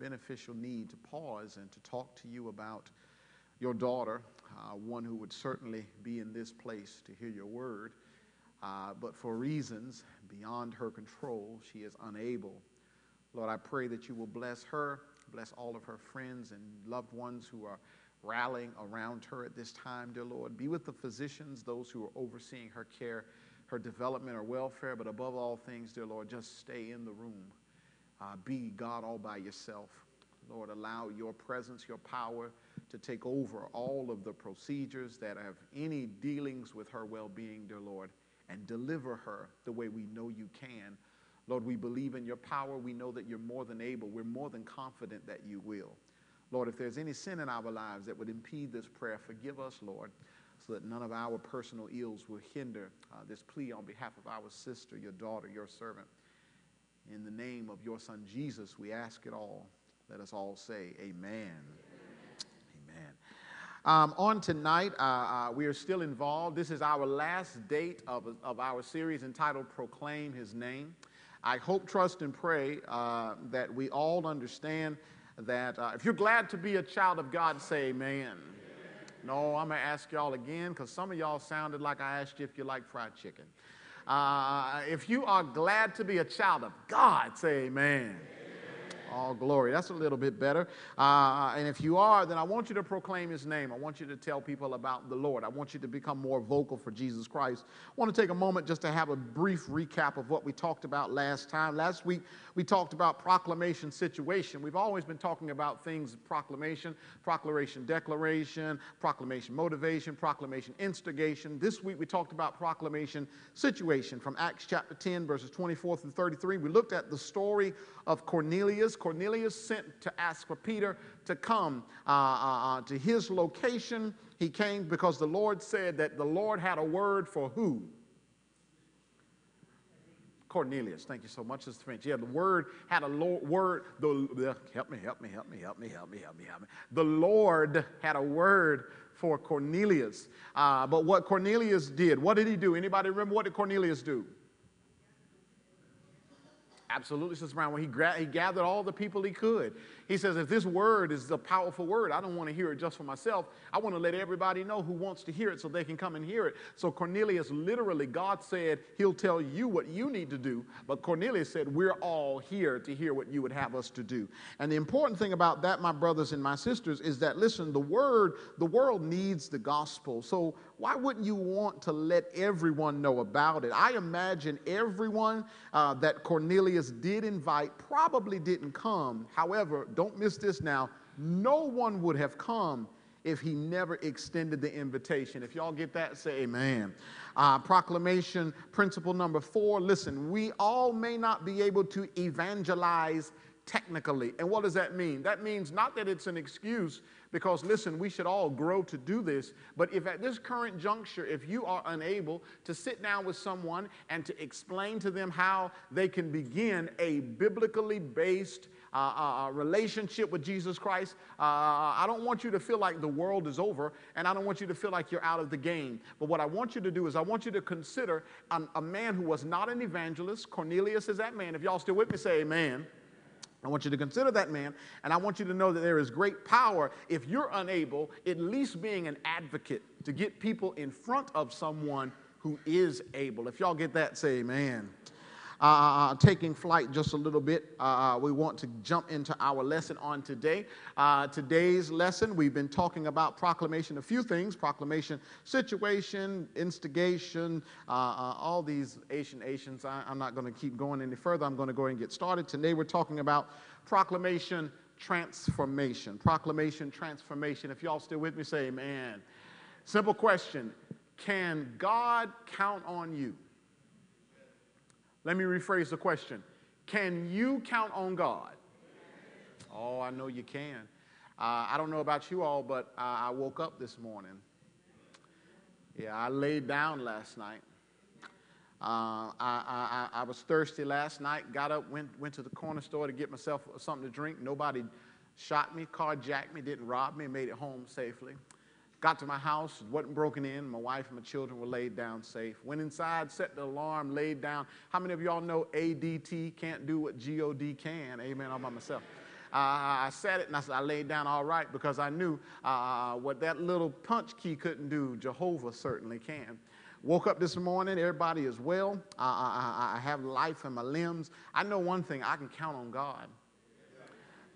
beneficial need to pause and to talk to you about your daughter, uh, one who would certainly be in this place to hear your word. Uh, but for reasons beyond her control, she is unable. Lord, I pray that you will bless her, bless all of her friends and loved ones who are rallying around her at this time, dear Lord. Be with the physicians, those who are overseeing her care, her development, or welfare, but above all things, dear Lord, just stay in the room uh, be God all by yourself. Lord, allow your presence, your power to take over all of the procedures that have any dealings with her well being, dear Lord, and deliver her the way we know you can. Lord, we believe in your power. We know that you're more than able. We're more than confident that you will. Lord, if there's any sin in our lives that would impede this prayer, forgive us, Lord, so that none of our personal ills will hinder uh, this plea on behalf of our sister, your daughter, your servant. In the name of your son Jesus, we ask it all. Let us all say, Amen. Amen. Um, on tonight, uh, uh, we are still involved. This is our last date of, of our series entitled Proclaim His Name. I hope, trust, and pray uh, that we all understand that uh, if you're glad to be a child of God, say amen. amen. No, I'm going to ask y'all again because some of y'all sounded like I asked you if you like fried chicken. Uh, if you are glad to be a child of God, say amen. All glory. That's a little bit better. Uh, and if you are, then I want you to proclaim his name. I want you to tell people about the Lord. I want you to become more vocal for Jesus Christ. I want to take a moment just to have a brief recap of what we talked about last time. Last week, we talked about proclamation situation. We've always been talking about things proclamation, proclamation declaration, proclamation motivation, proclamation instigation. This week, we talked about proclamation situation from Acts chapter 10, verses 24 through 33. We looked at the story of Cornelius. Cornelius sent to ask for Peter to come uh, uh, uh, to his location. He came because the Lord said that the Lord had a word for who? Cornelius. Thank you so much, Sister French. Yeah, the word had a Lord, word. The, the, help me, help me, help me, help me, help me, help me, help me. The Lord had a word for Cornelius. Uh, but what Cornelius did, what did he do? Anybody remember what did Cornelius do? Absolutely, Sister Brown. When he, he gathered all the people he could, he says, if this word is a powerful word, I don't want to hear it just for myself. I want to let everybody know who wants to hear it so they can come and hear it. So Cornelius, literally, God said he'll tell you what you need to do. But Cornelius said, we're all here to hear what you would have us to do. And the important thing about that, my brothers and my sisters, is that, listen, the word, the world needs the gospel. So why wouldn't you want to let everyone know about it? I imagine everyone uh, that Cornelius did invite probably didn't come. However, don't miss this now. No one would have come if he never extended the invitation. If y'all get that, say amen. Uh, proclamation principle number four listen, we all may not be able to evangelize technically. And what does that mean? That means not that it's an excuse, because listen, we should all grow to do this. But if at this current juncture, if you are unable to sit down with someone and to explain to them how they can begin a biblically based uh, uh, uh, relationship with Jesus Christ, uh, I don't want you to feel like the world is over, and I don't want you to feel like you're out of the game. But what I want you to do is, I want you to consider an, a man who was not an evangelist. Cornelius is that man. If y'all still with me, say amen. I want you to consider that man, and I want you to know that there is great power if you're unable, at least being an advocate to get people in front of someone who is able. If y'all get that, say amen. Uh, uh, uh, taking flight just a little bit, uh, uh, we want to jump into our lesson on today. Uh, today's lesson, we've been talking about proclamation, a few things proclamation, situation, instigation, all these Asian Asians. I, I'm not going to keep going any further. I'm going to go and get started. Today, we're talking about proclamation, transformation. Proclamation, transformation. If y'all still with me, say amen. Simple question Can God count on you? Let me rephrase the question Can you count on God? Oh, I know you can. Uh, I don't know about you all, but uh, I woke up this morning. Yeah, I laid down last night. Uh, I, I, I, was thirsty last night, got up, went, went to the corner store to get myself something to drink. Nobody shot me, carjacked me, didn't rob me, made it home safely. Got to my house, wasn't broken in. My wife and my children were laid down safe. Went inside, set the alarm, laid down. How many of y'all know ADT can't do what GOD can? Amen. All by myself. uh, I said it and I, I, laid down all right because I knew uh, what that little punch key couldn't do, Jehovah certainly can. Woke up this morning, everybody is well. I, I, I have life in my limbs. I know one thing I can count on God.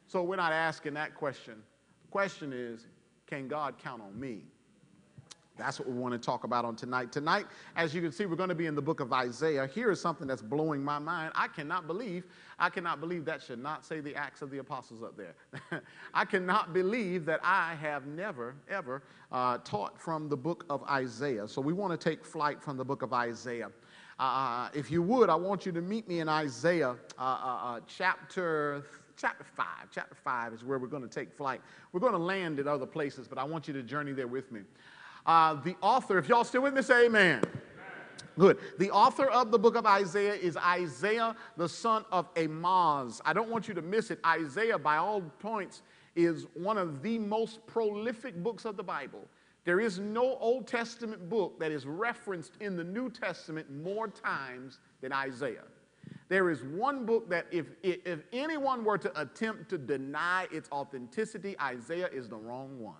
So we're not asking that question. The question is, can God count on me? That's what we want to talk about on tonight. Tonight, as you can see, we're going to be in the book of Isaiah. Here is something that's blowing my mind. I cannot believe, I cannot believe that should not say the Acts of the Apostles up there. I cannot believe that I have never, ever uh, taught from the book of Isaiah. So we want to take flight from the book of Isaiah. Uh, uh if you would, I want you to meet me in Isaiah uh, uh, uh chapter chapter 5. Chapter 5 is where we're going to take flight. We're going to land at other places, but I want you to journey there with me. Uh, the author, if y'all still with me, say amen. Good. The author of the book of Isaiah is Isaiah, the son of Amoz. I don't want you to miss it. Isaiah, by all points, is one of the most prolific books of the Bible. There is no Old Testament book that is referenced in the New Testament more times than Isaiah. There is one book that, if, if anyone were to attempt to deny its authenticity, Isaiah is the wrong one.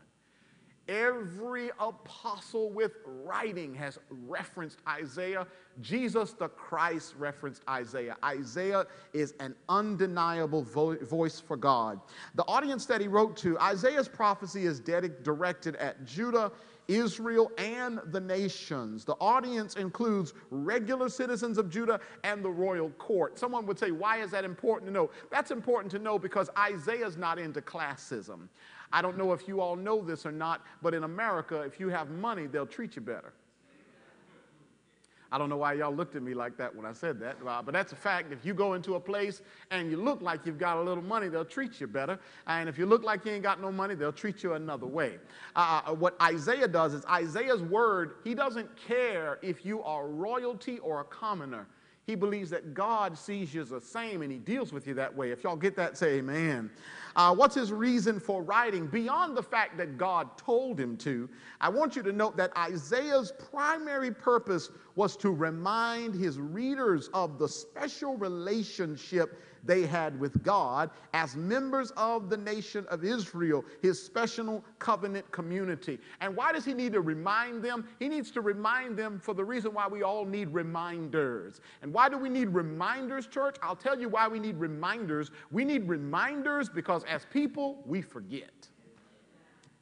Every apostle with writing has referenced Isaiah. Jesus the Christ referenced Isaiah. Isaiah is an undeniable vo- voice for God. The audience that he wrote to, Isaiah's prophecy is directed at Judah, Israel, and the nations. The audience includes regular citizens of Judah and the royal court. Someone would say, Why is that important to know? That's important to know because Isaiah's not into classism. I don't know if you all know this or not, but in America, if you have money, they'll treat you better. I don't know why y'all looked at me like that when I said that, uh, but that's a fact. If you go into a place and you look like you've got a little money, they'll treat you better. And if you look like you ain't got no money, they'll treat you another way. Uh, uh what Isaiah does is Isaiah's word, he doesn't care if you are royalty or a commoner. He believes that God sees you as the same and he deals with you that way. If y'all get that, say amen. Uh, what's his reason for writing? Beyond the fact that God told him to, I want you to note that Isaiah's primary purpose was to remind his readers of the special relationship they had with God as members of the nation of Israel, his special covenant community. And why does he need to remind them? He needs to remind them for the reason why we all need reminders. And why do we need reminders, church? I'll tell you why we need reminders. We need reminders because as people, we forget.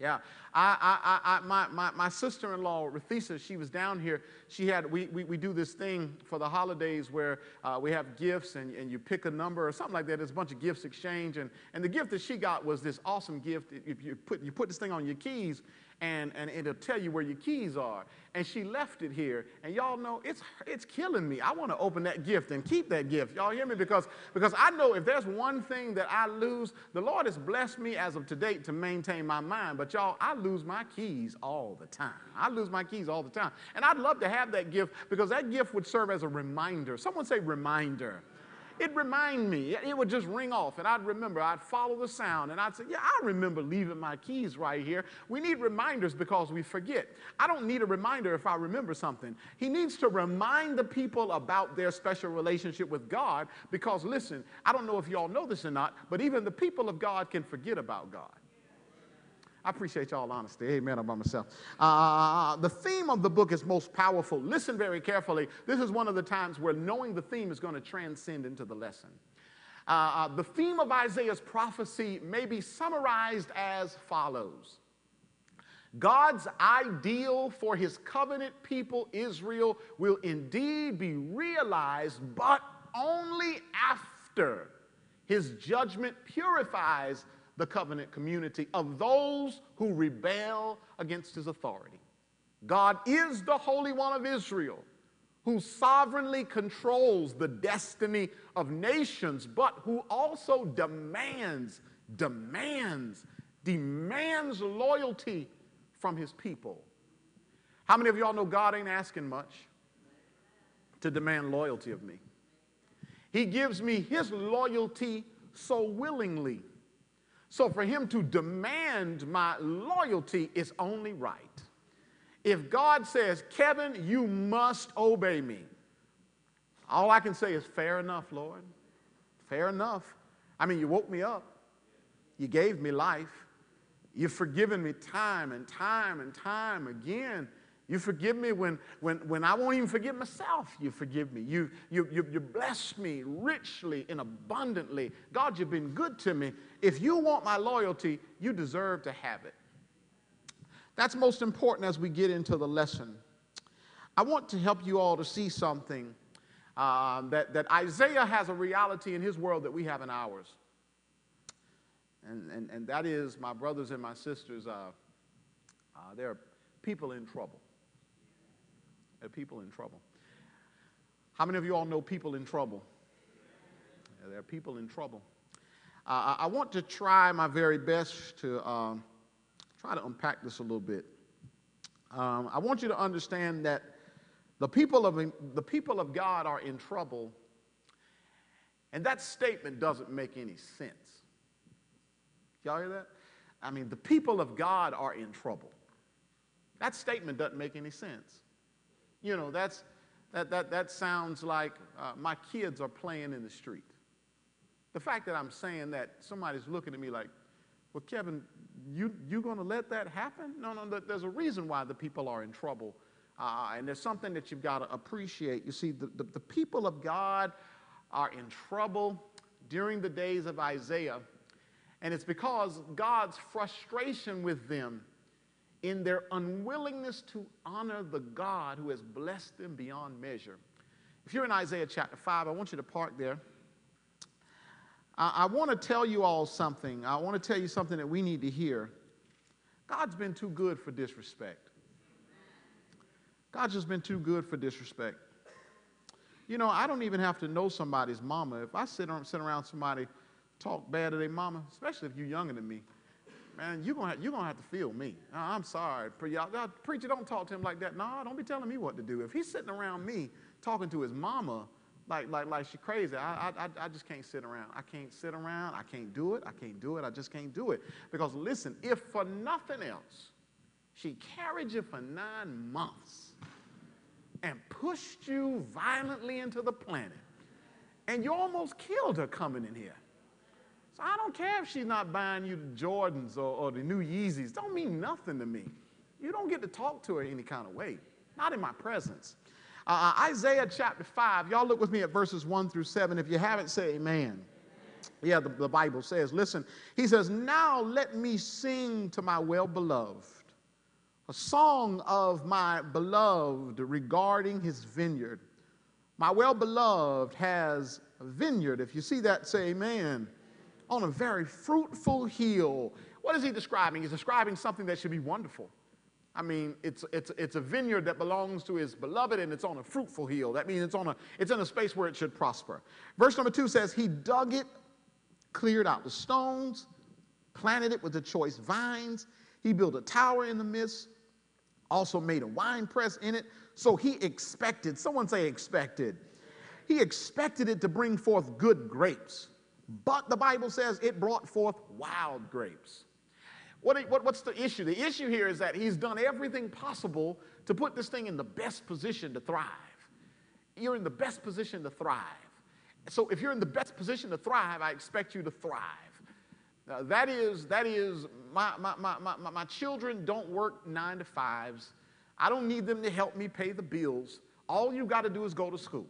Yeah. I, I, I, my, my, my sister in law, Rathisa, she was down here. She had, we, we, we do this thing for the holidays where uh, we have gifts and, and you pick a number or something like that. There's a bunch of gifts exchange. And, and the gift that she got was this awesome gift. If you put, you put this thing on your keys and, and it'll tell you where your keys are. And she left it here. And y'all know it's, it's killing me. I want to open that gift and keep that gift. Y'all hear me? Because, because I know if there's one thing that I lose, the Lord has blessed me as of today to maintain my mind. But y'all, I lose my keys all the time. I lose my keys all the time. And I'd love to have that gift because that gift would serve as a reminder. Someone say reminder it'd remind me. It would just ring off, and I'd remember. I'd follow the sound, and I'd say, Yeah, I remember leaving my keys right here. We need reminders because we forget. I don't need a reminder if I remember something. He needs to remind the people about their special relationship with God because, listen, I don't know if y'all know this or not, but even the people of God can forget about God. I appreciate y'all honesty. Amen. I'm by myself. Uh, the theme of the book is most powerful. Listen very carefully. This is one of the times where knowing the theme is going to transcend into the lesson. Uh, uh, the theme of Isaiah's prophecy may be summarized as follows God's ideal for his covenant people, Israel, will indeed be realized, but only after his judgment purifies the covenant community of those who rebel against his authority. God is the Holy One of Israel who sovereignly controls the destiny of nations, but who also demands, demands, demands loyalty from his people. How many of y'all know God ain't asking much to demand loyalty of me? He gives me his loyalty so willingly. So for him to demand my loyalty is only right. If God says, Kevin, you must obey me, all I can say is, fair enough, Lord. Fair enough. I mean, you woke me up. You gave me life. You've forgiven me time and time and time again. You forgive me when, when, when I won't even forgive myself. You forgive me. You, you, you, you bless me richly and abundantly. God, you've been good to me. If you want my loyalty, you deserve to have it. That's most important as we get into the lesson. I want to help you all to see something uh, that, that Isaiah has a reality in his world that we have in ours. And, and, and that is, my brothers and my sisters, uh, uh, there are people in trouble. There people in trouble. How many of you all know people in trouble? Yeah, there are people in trouble. Uh, I want to try my very best to um, try to unpack this a little bit. Um, I want you to understand that the people, of, the people of God are in trouble, and that statement doesn't make any sense. Y'all hear that? I mean, the people of God are in trouble. That statement doesn't make any sense. You know, that's, that, that, that sounds like uh, my kids are playing in the street. The fact that I'm saying that, somebody's looking at me like, well, Kevin, you, you going to let that happen? No, no, there's a reason why the people are in trouble. Uh, and there's something that you've got to appreciate. You see, the, the, the people of God are in trouble during the days of Isaiah. And it's because God's frustration with them in their unwillingness to honor the God who has blessed them beyond measure. If you're in Isaiah chapter 5, I want you to park there. I, I want to tell you all something. I want to tell you something that we need to hear. God's been too good for disrespect. God's just been too good for disrespect. You know, I don't even have to know somebody's mama. If I sit, sit around somebody, talk bad to their mama, especially if you're younger than me, man, you're going you're gonna have to feel me. I'm sorry. Preacher, don't talk to him like that. No, don't be telling me what to do. If he's sitting around me talking to his mama, like, like, like she's crazy. I, I, I just can't sit around. I can't sit around. I can't do it. I can't do it. I just can't do it. Because listen, if for nothing else, she carried you for nine months and pushed you violently into the planet, and you almost killed her coming in here. I don't care if she's not buying you the Jordans or, or the new Yeezys. Don't mean nothing to me. You don't get to talk to her any kind of way, not in my presence. Uh, uh, Isaiah chapter 5, y'all look with me at verses 1 through 7. If you haven't, say amen. Yeah, the, the Bible says, listen, he says, Now let me sing to my well beloved a song of my beloved regarding his vineyard. My well beloved has a vineyard. If you see that, say amen. On a very fruitful hill. What is he describing? He's describing something that should be wonderful. I mean, it's, it's, it's a vineyard that belongs to his beloved and it's on a fruitful hill. That means it's, on a, it's in a space where it should prosper. Verse number two says, He dug it, cleared out the stones, planted it with the choice vines. He built a tower in the midst, also made a wine press in it. So he expected, someone say expected. He expected it to bring forth good grapes. But the Bible says it brought forth wild grapes. What, what, what's the issue? The issue here is that he's done everything possible to put this thing in the best position to thrive. You're in the best position to thrive. So if you're in the best position to thrive, I expect you to thrive. That is, that is my, my, my, my, my children don't work nine to fives. I don't need them to help me pay the bills. All you got to do is go to school.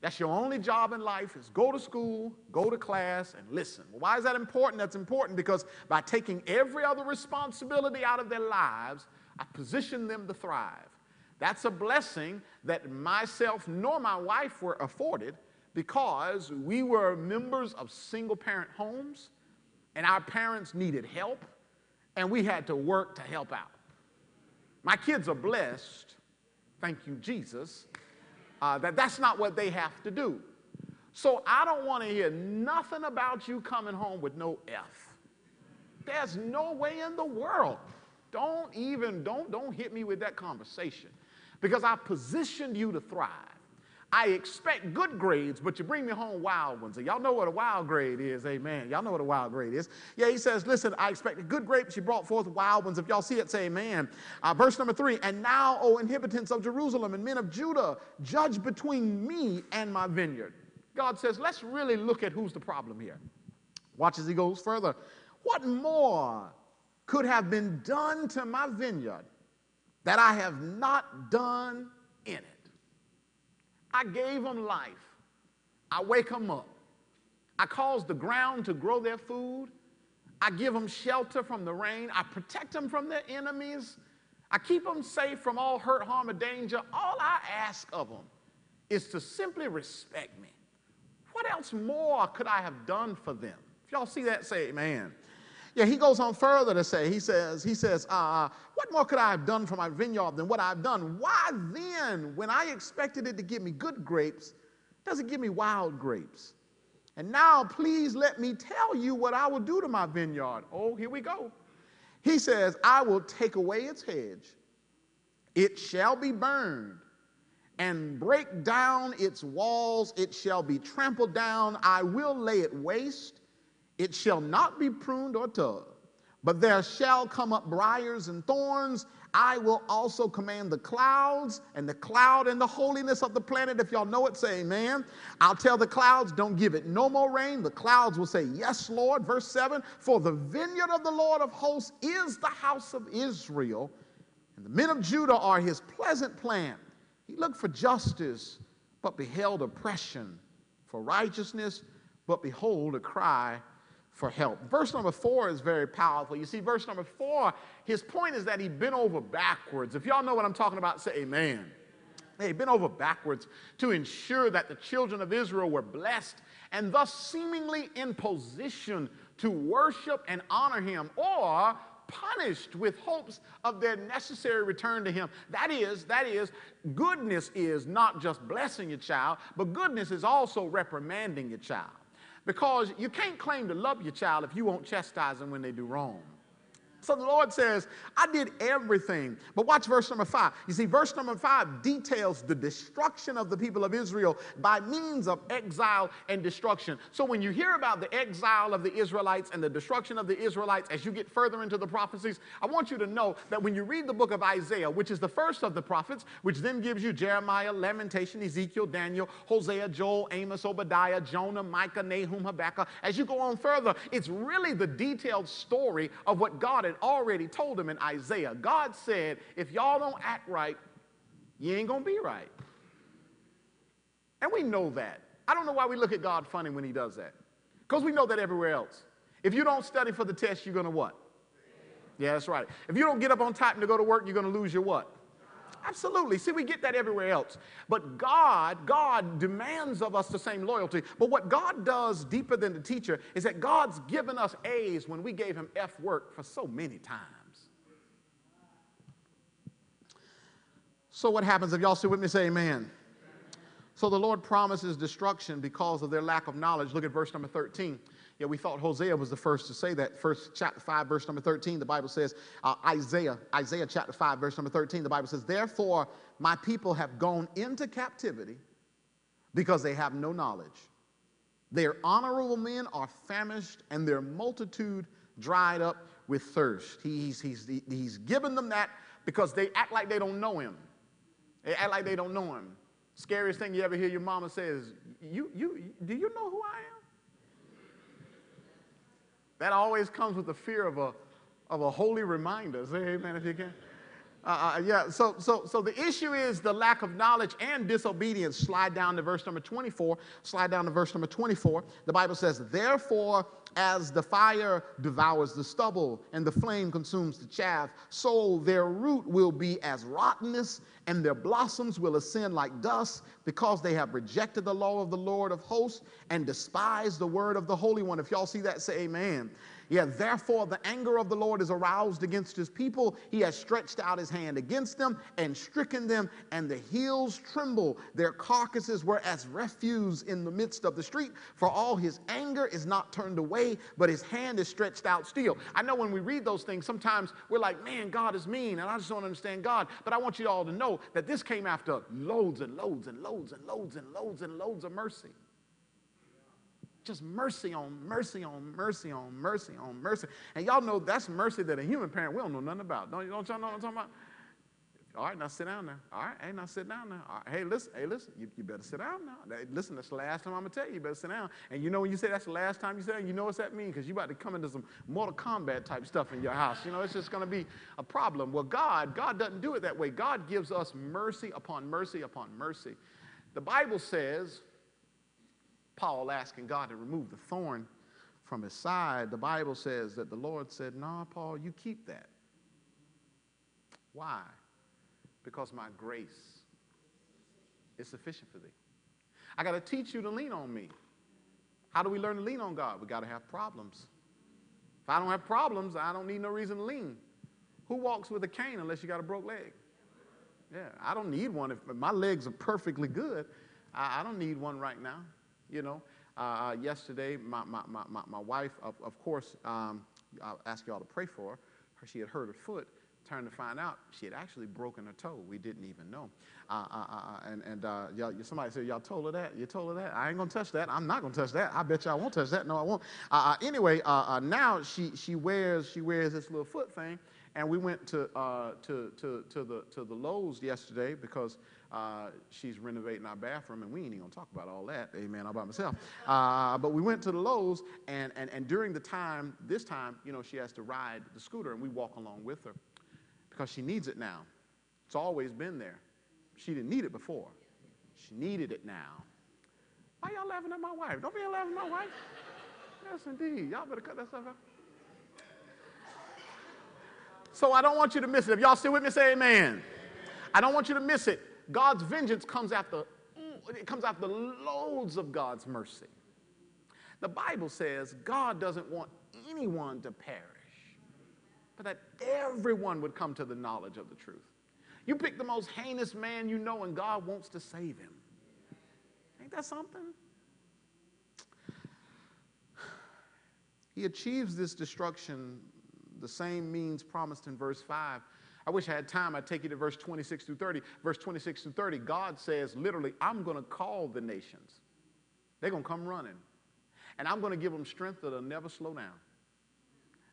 That's your only job in life is go to school, go to class, and listen. Well, why is that important? That's important because by taking every other responsibility out of their lives, I position them to thrive. That's a blessing that myself nor my wife were afforded because we were members of single parent homes and our parents needed help and we had to work to help out. My kids are blessed, thank you, Jesus, uh, that that's not what they have to do. So I don't want to hear nothing about you coming home with no F. There's no way in the world. Don't even, don't, don't hit me with that conversation because I positioned you to thrive. I expect good grades, but you bring me home wild ones. And y'all know what a wild grade is, amen. Y'all know what a wild grade is. Yeah, he says, listen, I expected good grapes, you brought forth wild ones. If y'all see it, say amen. Uh, verse number three, and now, O inhabitants of Jerusalem and men of Judah, judge between me and my vineyard. God says, let's really look at who's the problem here. Watch as he goes further. What more could have been done to my vineyard that I have not done in it? I gave them life. I wake them up. I cause the ground to grow their food. I give them shelter from the rain. I protect them from their enemies. I keep them safe from all hurt, harm, or danger. All I ask of them is to simply respect me. What else more could I have done for them? If y'all see that, say amen. Yeah, he goes on further to say, he says, he says, uh, what more could I have done for my vineyard than what I've done? Why then, when I expected it to give me good grapes, does it give me wild grapes? And now, please let me tell you what I will do to my vineyard. Oh, here we go. He says, I will take away its hedge, it shall be burned, and break down its walls, it shall be trampled down. I will lay it waste, it shall not be pruned or tugged. But there shall come up briars and thorns. I will also command the clouds and the cloud and the holiness of the planet. If y'all know it, say amen. I'll tell the clouds, don't give it no more rain. The clouds will say, Yes, Lord. Verse 7 For the vineyard of the Lord of hosts is the house of Israel, and the men of Judah are his pleasant plant. He looked for justice, but beheld oppression, for righteousness, but behold a cry for help. Verse number four is very powerful. You see, verse number four, his point is that he bent over backwards. If y'all know what I'm talking about, say amen. He bent over backwards to ensure that the children of Israel were blessed and thus seemingly in position to worship and honor him or punished with hopes of their necessary return to him. That is, that is, goodness is not just blessing your child, but goodness is also reprimanding your child. Because you can't claim to love your child if you won't chastise them when they do wrong. So the Lord says, I did everything. But watch verse number five. You see, verse number five details the destruction of the people of Israel by means of exile and destruction. So when you hear about the exile of the Israelites and the destruction of the Israelites as you get further into the prophecies, I want you to know that when you read the book of Isaiah, which is the first of the prophets, which then gives you Jeremiah, Lamentation, Ezekiel, Daniel, Hosea, Joel, Amos, Obadiah, Jonah, Micah, Nahum, Habakkuk, as you go on further, it's really the detailed story of what God had already told him in Isaiah. God said, if y'all don't act right, you ain't gonna be right. And we know that. I don't know why we look at God funny when he does that. Because we know that everywhere else. If you don't study for the test, you're gonna what? Yeah, that's right. If you don't get up on time to go to work, you're gonna lose your what? Absolutely. See, we get that everywhere else. But God, God demands of us the same loyalty. But what God does deeper than the teacher is that God's given us A's when we gave him F work for so many times. So what happens if y'all sit with me say amen? So the Lord promises destruction because of their lack of knowledge. Look at verse number 13. Yeah, we thought Hosea was the first to say that. First chapter 5, verse number 13, the Bible says, uh, Isaiah, Isaiah chapter 5, verse number 13, the Bible says, Therefore my people have gone into captivity because they have no knowledge. Their honorable men are famished and their multitude dried up with thirst. He's, he's, he's given them that because they act like they don't know him. They act like they don't know him. Scariest thing you ever hear your mama say is, you, you, do you know who I am? That always comes with the fear of a, of a holy reminder. Say amen if you can. Uh, uh, yeah, so, so, so the issue is the lack of knowledge and disobedience. Slide down to verse number 24. Slide down to verse number 24. The Bible says, Therefore, as the fire devours the stubble and the flame consumes the chaff, so their root will be as rottenness and their blossoms will ascend like dust because they have rejected the law of the Lord of hosts and despised the word of the Holy One. If y'all see that, say amen. Yeah, therefore the anger of the Lord is aroused against his people. He has stretched out his hand against them and stricken them, and the hills tremble. Their carcasses were as refuse in the midst of the street. For all his anger is not turned away, but his hand is stretched out still. I know when we read those things, sometimes we're like, man, God is mean, and I just don't understand God. But I want you all to know that this came after loads and loads and loads and loads and loads and loads of mercy just mercy on mercy on mercy on mercy on mercy. And y'all know that's mercy that a human parent, we don't know nothing about. Don't, don't y'all know what I'm talking about? All right, now sit down now. All right, hey, now sit down now. Hey, listen, hey, listen, you, you better sit down now. Listen, that's the last time I'm gonna tell you, you better sit down. And you know when you say that's the last time you sit down, you know what's that mean? Because you about to come into some Mortal Kombat type stuff in your house. You know, it's just gonna be a problem. Well, God, God doesn't do it that way. God gives us mercy upon mercy upon mercy. The Bible says, Paul asking God to remove the thorn from his side, the Bible says that the Lord said, No, nah, Paul, you keep that. Why? Because my grace is sufficient for thee. I got to teach you to lean on me. How do we learn to lean on God? We got to have problems. If I don't have problems, I don't need no reason to lean. Who walks with a cane unless you got a broke leg? Yeah, I don't need one. If my legs are perfectly good, I, I don't need one right now. You know, uh, uh yesterday, my, my, my, my wife, of, of course, um, I'll ask you all to pray for her. She had hurt her foot, turned to find out she had actually broken her toe. We didn't even know. Uh, uh, uh, uh and and y'all, somebody said, Y'all told her that? You told her that? I ain't to touch that. I'm not to touch that. I bet y'all won't touch that. No, I won't. Anyway, now she, she, wears, she wears this little foot thing. And we went to, to, to, to, the, to the Lowe's yesterday because uh, she's renovating our bathroom, and we ain't even gonna talk about all that, amen, all by myself. Uh, but we went to the Lowe's, and, and, and during the time, this time, you know, she has to ride the scooter, and we walk along with her because she needs it now. It's always been there. She didn't need it before. She needed it now. Why y'all laughing at my wife? Don't be laughing at my wife. Yes, indeed. Y'all better cut that stuff out. So I don't want you to miss it. If y'all still with me, say amen. I don't want you to miss it. God's vengeance comes after it comes after loads of God's mercy. The Bible says God doesn't want anyone to perish but that everyone would come to the knowledge of the truth. You pick the most heinous man you know, and God wants to save him. Ain't that something? He achieves this destruction the same means promised in verse 5. I wish I had time. I'd take you to verse 26 through 30. Verse 26 through 30, God says literally, I'm going to call the nations. They're going to come running. And I'm going to give them strength that'll never slow down.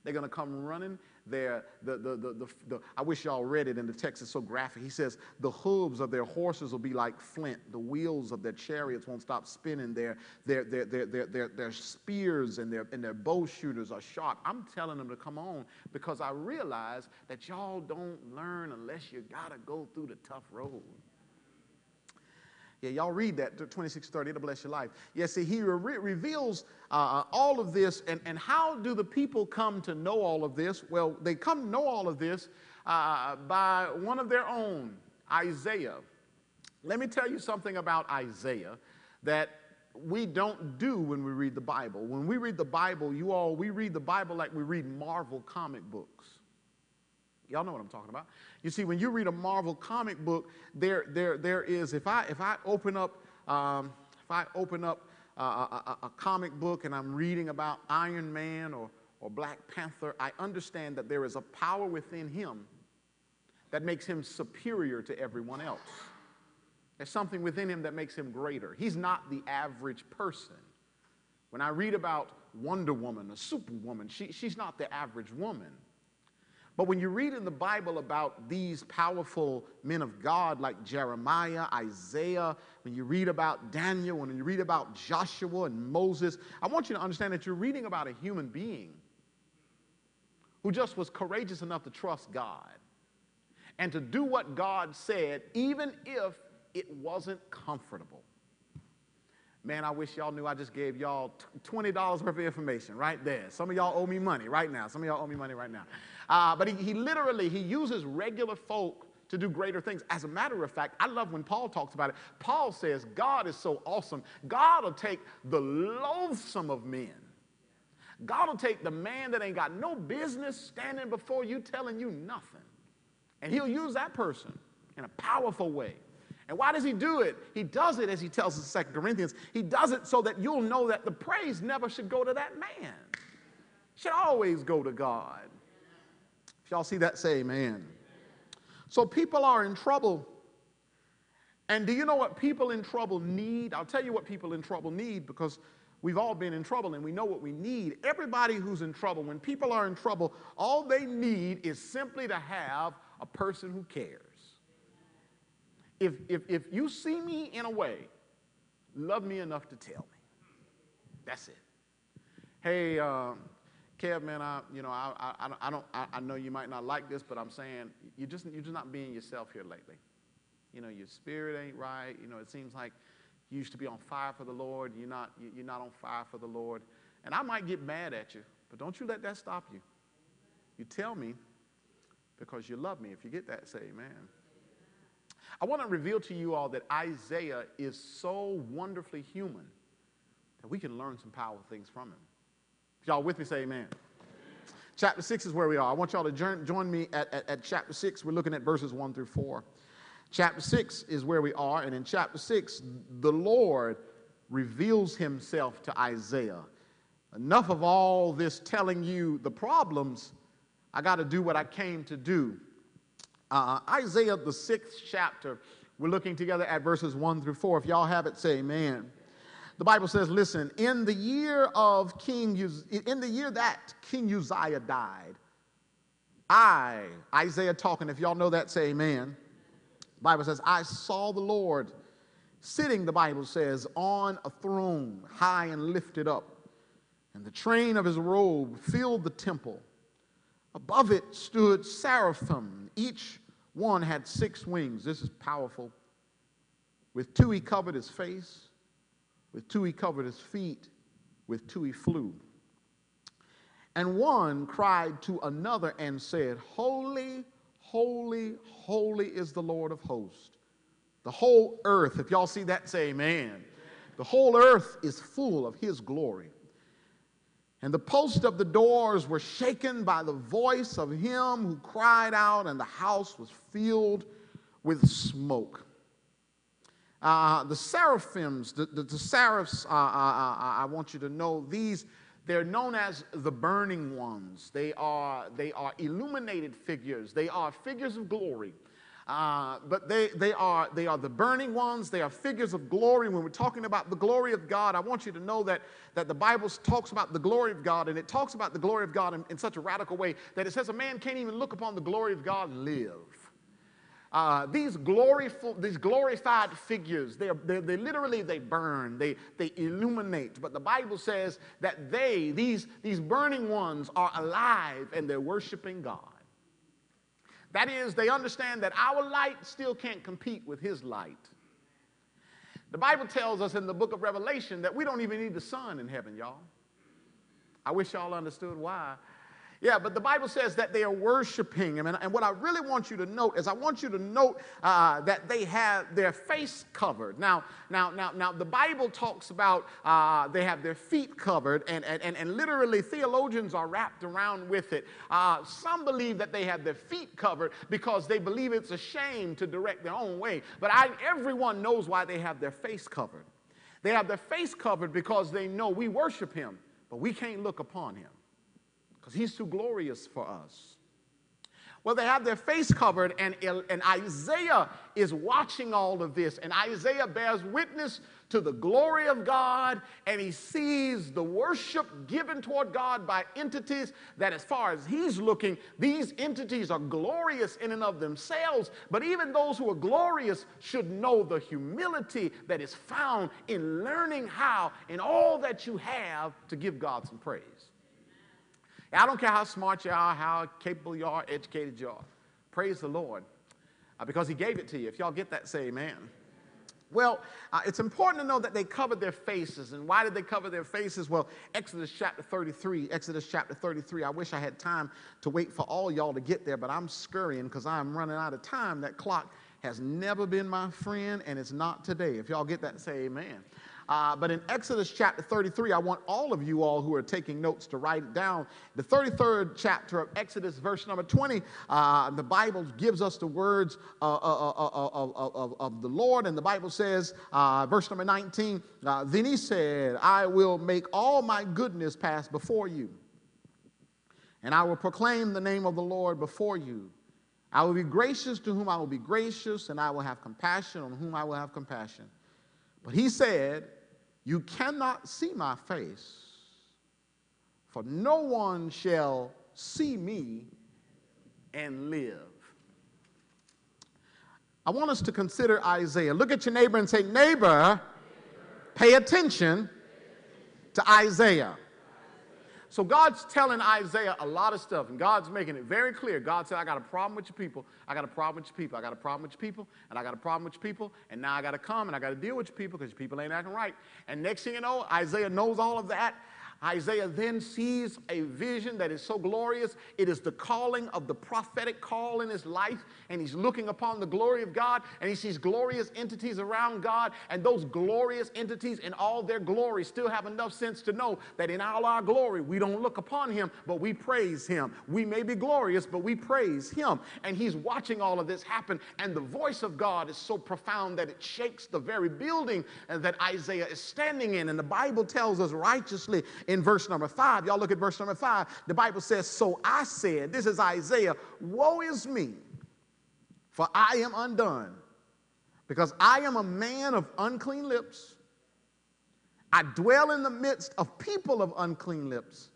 They're going to come running. Their, the, the, the, the, I wish y'all read it in the text, it's so graphic. He says, The hooves of their horses will be like flint, the wheels of their chariots won't stop spinning, their, their, their, their, their, their, their spears and their, and their bow shooters are sharp. I'm telling them to come on because I realize that y'all don't learn unless you got to go through the tough road. Yeah, y'all read that, 2630, it'll bless your life. Yeah, see, he re- reveals uh, uh, all of this. And, and how do the people come to know all of this? Well, they come to know all of this uh, by one of their own, Isaiah. Let me tell you something about Isaiah that we don't do when we read the Bible. When we read the Bible, you all, we read the Bible like we read Marvel comic books. Y'all know what I'm talking about. You see, when you read a Marvel comic book, there, there, there is, if I, if I open up, um, if I open up a, a, a, comic book and I'm reading about Iron Man or, or Black Panther, I understand that there is a power within him that makes him superior to everyone else. There's something within him that makes him greater. He's not the average person. When I read about Wonder Woman, a superwoman, she, she's not the average woman. But when you read in the Bible about these powerful men of God like Jeremiah, Isaiah, when you read about Daniel, when you read about Joshua and Moses, I want you to understand that you're reading about a human being who just was courageous enough to trust God and to do what God said, even if it wasn't comfortable. Man, I wish y'all knew I just gave y'all $20 worth of information right there. Some of y'all owe me money right now. Some of y'all owe me money right now. Uh, but he, he literally, he uses regular folk to do greater things. As a matter of fact, I love when Paul talks about it. Paul says, God is so awesome. God will take the loathsome of men. God will take the man that ain't got no business standing before you telling you nothing. And he'll use that person in a powerful way. And why does he do it? He does it, as he tells us in 2 Corinthians, he does it so that you'll know that the praise never should go to that man. It should always go to God. If y'all see that, say amen. So people are in trouble. And do you know what people in trouble need? I'll tell you what people in trouble need because we've all been in trouble and we know what we need. Everybody who's in trouble, when people are in trouble, all they need is simply to have a person who cares. If, if, if you see me in a way, love me enough to tell me. That's it. Hey, um, Kev, man, I, you know, I, I, I don't, I, I know you might not like this, but I'm saying you just, you're just not being yourself here lately. You know, your spirit ain't right. You know, it seems like you used to be on fire for the Lord. You're not, you're not on fire for the Lord. And I might get mad at you, but don't you let that stop you. You tell me because you love me. If you get that, say amen. I want to reveal to you all that Isaiah is so wonderfully human that we can learn some powerful things from him. Y'all with me, say amen. Chapter 6 is where we are. I want y'all to join me at, at, at chapter 6. We're looking at verses 1 through 4. Chapter 6 is where we are, and in chapter 6, the Lord reveals himself to Isaiah. Enough of all this telling you the problems. I got to do what I came to do. Uh, Isaiah, the sixth chapter, we're looking together at verses 1 through 4. If y'all have it, say amen. The Bible says, listen, in the year of King, Uz- in the year that King Uzziah died, I, Isaiah talking, if y'all know that, say amen. The Bible says, I saw the Lord sitting, the Bible says, on a throne, high and lifted up, and the train of his robe filled the temple. Above it stood seraphim. Each one had six wings. This is powerful. With two, he covered his face. With two, he covered his feet. With two, he flew. And one cried to another and said, Holy, holy, holy is the Lord of hosts. The whole earth, if y'all see that, say amen. The whole earth is full of his glory. And the posts of the doors were shaken by the voice of him who cried out, and the house was filled with smoke. Uh, the seraphims, the, the, the seraphs, uh, uh, uh, uh I want you to know these, they're known as the burning ones. They are, they are illuminated figures, they are figures of glory. Uh, but they, they, are, they are the burning ones. They are figures of glory. When we're talking about the glory of God, I want you to know that, that the Bible talks about the glory of God, and it talks about the glory of God in, in such a radical way that it says a man can't even look upon the glory of God and live. Uh, these, gloriful, these glorified figures, they, are, they, they literally, they burn, they, they illuminate. But the Bible says that they, these, these burning ones, are alive and they're worshiping God. That is, they understand that our light still can't compete with his light. The Bible tells us in the book of Revelation that we don't even need the sun in heaven, y'all. I wish y'all understood why. Yeah, but the Bible says that they are worshiping him. And, and what I really want you to note is I want you to note uh, that they have their face covered. Now, now, now, now the Bible talks about uh, they have their feet covered, and, and, and, and, literally theologians are wrapped around with it. Uh, some believe that they have their feet covered because they believe it's a shame to direct their own way. But I, everyone knows why they have their face covered. They have their face covered because they know we worship him, but we can't look upon him because he's too glorious for us. Well, they have their face covered, and, and Isaiah is watching all of this. And Isaiah bears witness to the glory of God, and he sees the worship given toward God by entities that, as far as he's looking, these entities are glorious in and of themselves. But even those who are glorious should know the humility that is found in learning how, in all that you have, to give God some praise. I don't care how smart you are, how capable you are, educated you are. Praise the Lord uh, because He gave it to you. If y'all get that, say amen. Well, uh, it's important to know that they covered their faces. And why did they cover their faces? Well, Exodus chapter 33, Exodus chapter 33. I wish I had time to wait for all y'all to get there, but I'm scurrying because I'm running out of time. That clock has never been my friend, and it's not today. If y'all get that, say amen. Uh, but in Exodus chapter 33, I want all of you all who are taking notes to write it down. The 33rd chapter of Exodus, verse number 20, uh, the Bible gives us the words uh, uh, uh, of, of, the Lord. And the Bible says, verse number 19, Then he said, I will make all my goodness pass before you, and I will proclaim the name of the Lord before you. I will be gracious to whom I will be gracious, and I will have compassion on whom I will have compassion. But he said, You cannot see my face, for no one shall see me and live. I want us to consider Isaiah. Look at your neighbor and say, Neighbor, pay attention to Isaiah. So God's telling Isaiah a lot of stuff, and God's making it very clear. God said, I got a problem with your people. I got a problem with your people. I got a problem with your people, and I got a problem with your people, and now I got to come and I got to deal with your people because your people ain't acting right. And next thing you know, Isaiah knows all of that, Isaiah then sees a vision that is so glorious. It is the calling of the prophetic call in his life, and he's looking upon the glory of God, and he sees glorious entities around God, and those glorious entities in all their glory still have enough sense to know that in all our glory, we don't look upon him, but we praise him. We may be glorious, but we praise him. And he's watching all of this happen, and the voice of God is so profound that it shakes the very building that Isaiah is standing in. And the Bible tells us righteously in verse number five. Y'all look at verse number five. The Bible says, So I said, This is Isaiah, woe is me, for I am undone, because I am a man of unclean lips. I dwell in the midst of people of unclean lips,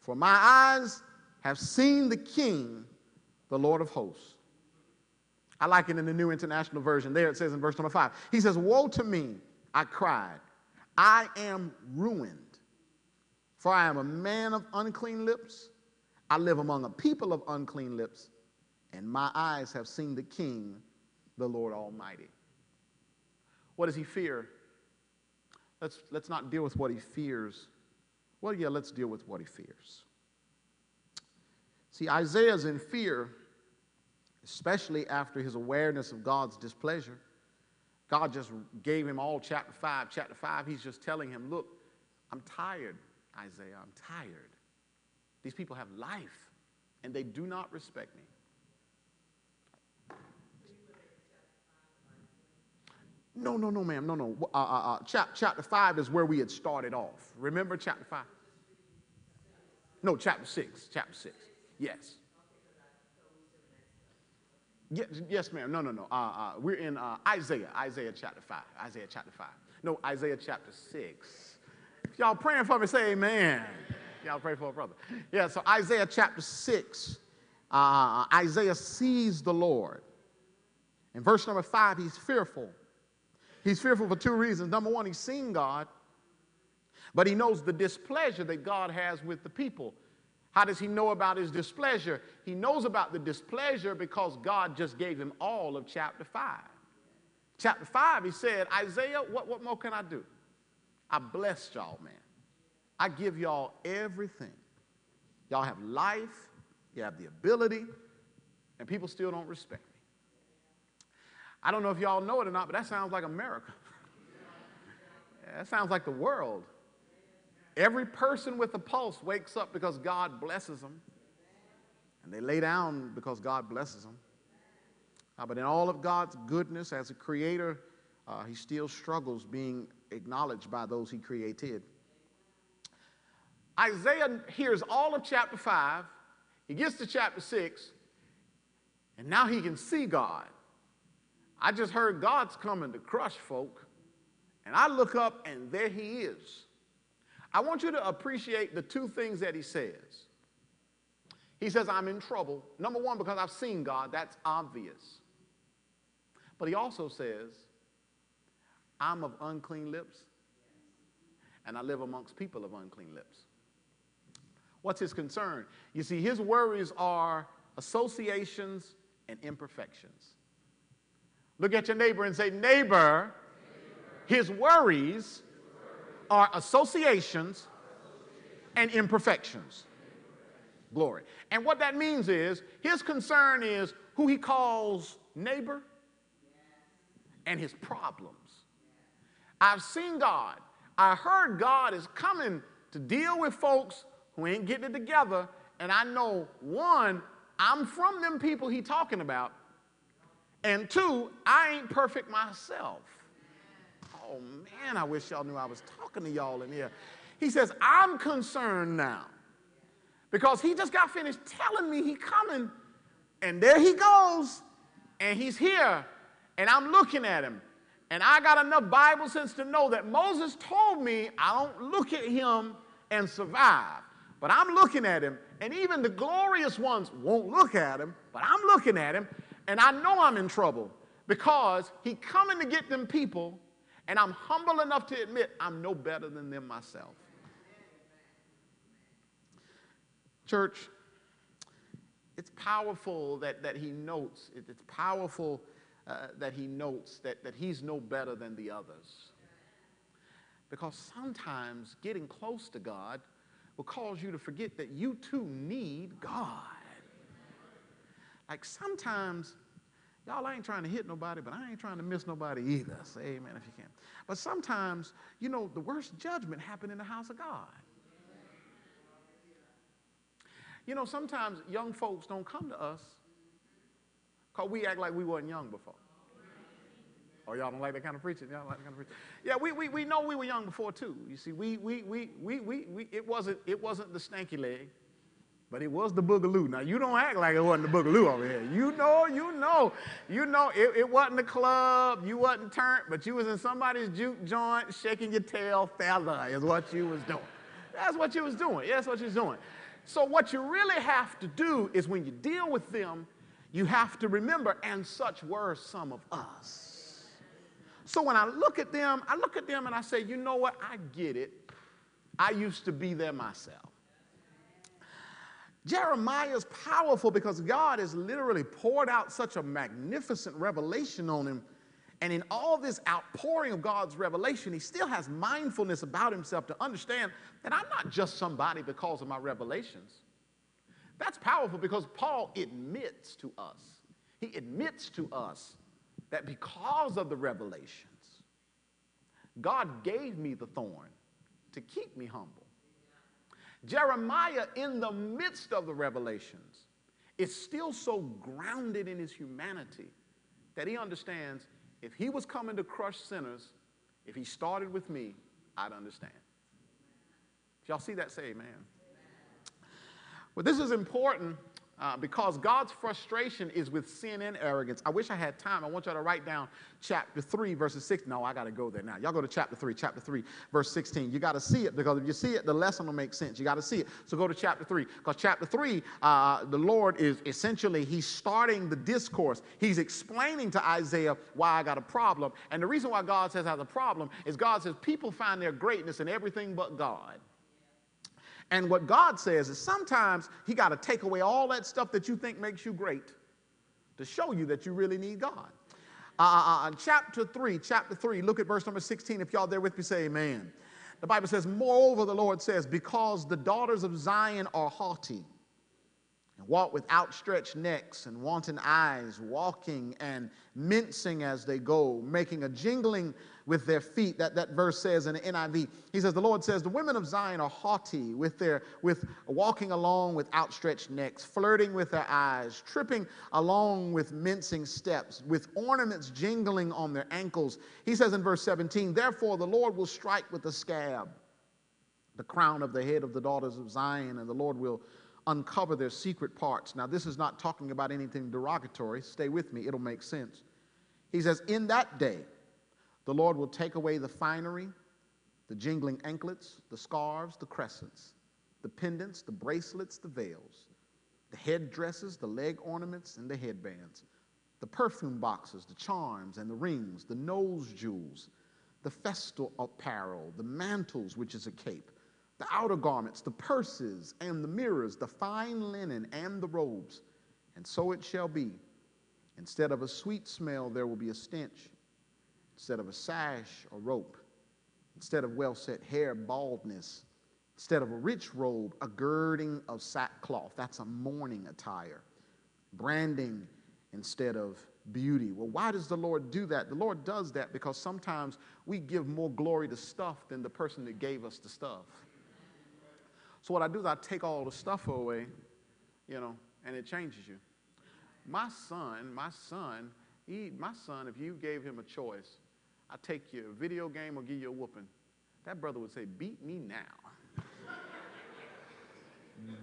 for my eyes have seen the King, the Lord of hosts. I like it in the New International Version. There it says in verse number five. He says, Woe to me, I cried. I am ruined. For I am a man of unclean lips. I live among a people of unclean lips, and my eyes have seen the King, the Lord Almighty. What does he fear? Let's, let's not deal with what he fears. Well, yeah, let's deal with what he fears. See, Isaiah's in fear, especially after his awareness of God's displeasure. God just gave him all chapter 5. Chapter 5, he's just telling him, Look, I'm tired. Isaiah, I'm tired. These people have life, and they do not respect me. No, no, no, ma'am. No, no. Uh, uh, uh, chap, chapter 5 is where we had started off. Remember chapter 5? No, chapter 6. Chapter 6. Yes. Yes, yes ma'am. No, no, no. Uh, uh, we're in uh, Isaiah, Isaiah chapter 5. Isaiah chapter 5. No, Isaiah chapter 6 y'all praying for me, say amen. Y'all pray for a brother. Yeah, so Isaiah chapter 6, uh, Isaiah sees the Lord. In verse number 5, he's fearful. He's fearful for two reasons. Number one, he's seen God, but he knows the displeasure that God has with the people. How does he know about his displeasure? He knows about the displeasure because God just gave him all of chapter 5. Chapter 5, he said, Isaiah, what, what more can I do? I bless y'all, man. I give y'all everything. Y'all have life, you have the ability, and people still don't respect me. I don't know if y'all know it or not, but that sounds like America. yeah, that sounds like the world. Every person with a pulse wakes up because God blesses them, and they lay down because God blesses them. Uh, but in all of God's goodness as a creator, uh, he still struggles being acknowledged by those he created. Isaiah hears all of chapter 5. He gets to chapter 6, and now he can see God. I just heard God's coming to crush folk, and I look up, and there he is. I want you to appreciate the two things that he says. He says, I'm in trouble. Number one, because I've seen God, that's obvious. But he also says, I'm of unclean lips, and I live amongst people of unclean lips. What's his concern? You see, his worries are associations and imperfections. Look at your neighbor and say, Neighbor, his worries are associations and imperfections. Glory. And what that means is his concern is who he calls neighbor and his problems. I've seen God. I heard God is coming to deal with folks who ain't getting it together. And I know, one, I'm from them people he talking about. And two, I ain't perfect myself. Oh man, I wish y'all knew I was talking to y'all in here. He says, I'm concerned now. Because he just got finished telling me he coming. And there he goes. And he's here. And I'm looking at him. And I got enough Bible sense to know that Moses told me I don't look at him and survive. But I'm looking at him, and even the glorious ones won't look at him, but I'm looking at him, and I know I'm in trouble because he coming to get them people, and I'm humble enough to admit I'm no better than them myself. Church, it's powerful that, that he notes, it's powerful uh, that he notes that, that he's no better than the others. Because sometimes getting close to God will cause you to forget that you too need God. Like sometimes, y'all, I ain't trying to hit nobody, but I ain't trying to miss nobody either. Say amen if you can. But sometimes, you know, the worst judgment happened in the house of God. You know, sometimes young folks don't come to us because we act like we weren't young before. Oh, y'all don't like that kind of preaching? Y'all like that kind of preaching? Yeah, we, we, we know we were young before too. You see, we, we, we, we, we, we, it, wasn't, it wasn't the stanky leg, but it was the boogaloo. Now, you don't act like it wasn't the boogaloo over here. You know, you know, you know, it, it wasn't the club, you wasn't turned, but you was in somebody's juke joint shaking your tail feather is what you was doing. That's what you was doing. Yeah, that's what you was doing. So what you really have to do is when you deal with them, you have to remember, and such were some of us. So when I look at them, I look at them and I say, you know what? I get it. I used to be there myself. Jeremiah is powerful because God has literally poured out such a magnificent revelation on him and in all this outpouring of God's revelation, he still has mindfulness about himself to understand that I'm not just somebody because of my revelations. That's powerful because Paul admits to us, he admits to us that because of the revelations, God gave me the thorn to keep me humble. Jeremiah, in the midst of the revelations, is still so grounded in his humanity that he understands if he was coming to crush sinners, if he started with me, I'd understand. If y'all see that, say amen. Well, this is important uh, because God's frustration is with sin and arrogance. I wish I had time. I want y'all to write down chapter 3, verses 6. No, I got to go there now. Y'all go to chapter 3, chapter 3, verse 16. You got to see it because if you see it, the lesson will make sense. You got to see it. So go to chapter 3 because chapter 3, uh, the Lord is essentially, he's starting the discourse. He's explaining to Isaiah why I got a problem. And the reason why God says I have a problem is God says people find their greatness in everything but God. And what God says is sometimes He got to take away all that stuff that you think makes you great to show you that you really need God. Uh, uh, uh chapter 3, chapter 3, look at verse number 16. If y'all there with me, say amen. The Bible says, Moreover, the Lord says, because the daughters of Zion are haughty and walk with outstretched necks and wanton eyes, walking and mincing as they go, making a jingling with their feet. That, that verse says in the NIV, he says, The Lord says, The women of Zion are haughty with their with walking along with outstretched necks, flirting with their eyes, tripping along with mincing steps, with ornaments jingling on their ankles. He says in verse 17, Therefore the Lord will strike with the scab the crown of the head of the daughters of Zion, and the Lord will uncover their secret parts. Now, this is not talking about anything derogatory. Stay with me, it'll make sense. He says, In that day, the Lord will take away the finery, the jingling anklets, the scarves, the crescents, the pendants, the bracelets, the veils, the head dresses, the leg ornaments, and the headbands, the perfume boxes, the charms, and the rings, the nose jewels, the festal apparel, the mantles, which is a cape the outer garments, the purses and the mirrors, the fine linen and the robes. And so it shall be. Instead of a sweet smell, there will be a stench. Instead of a sash, or rope. Instead of well set hair, baldness. Instead of a rich robe, a girding of sackcloth. That's a mourning attire. Branding instead of beauty. Well, why does the Lord do that? The Lord does that because sometimes we give more glory to stuff than the person that gave us the stuff. So what I do is I take all the stuff away, you know, and it changes you. My son, my son, he, my son, if you gave him a choice, I take you a video game or give you a whooping, that brother would say, beat me now.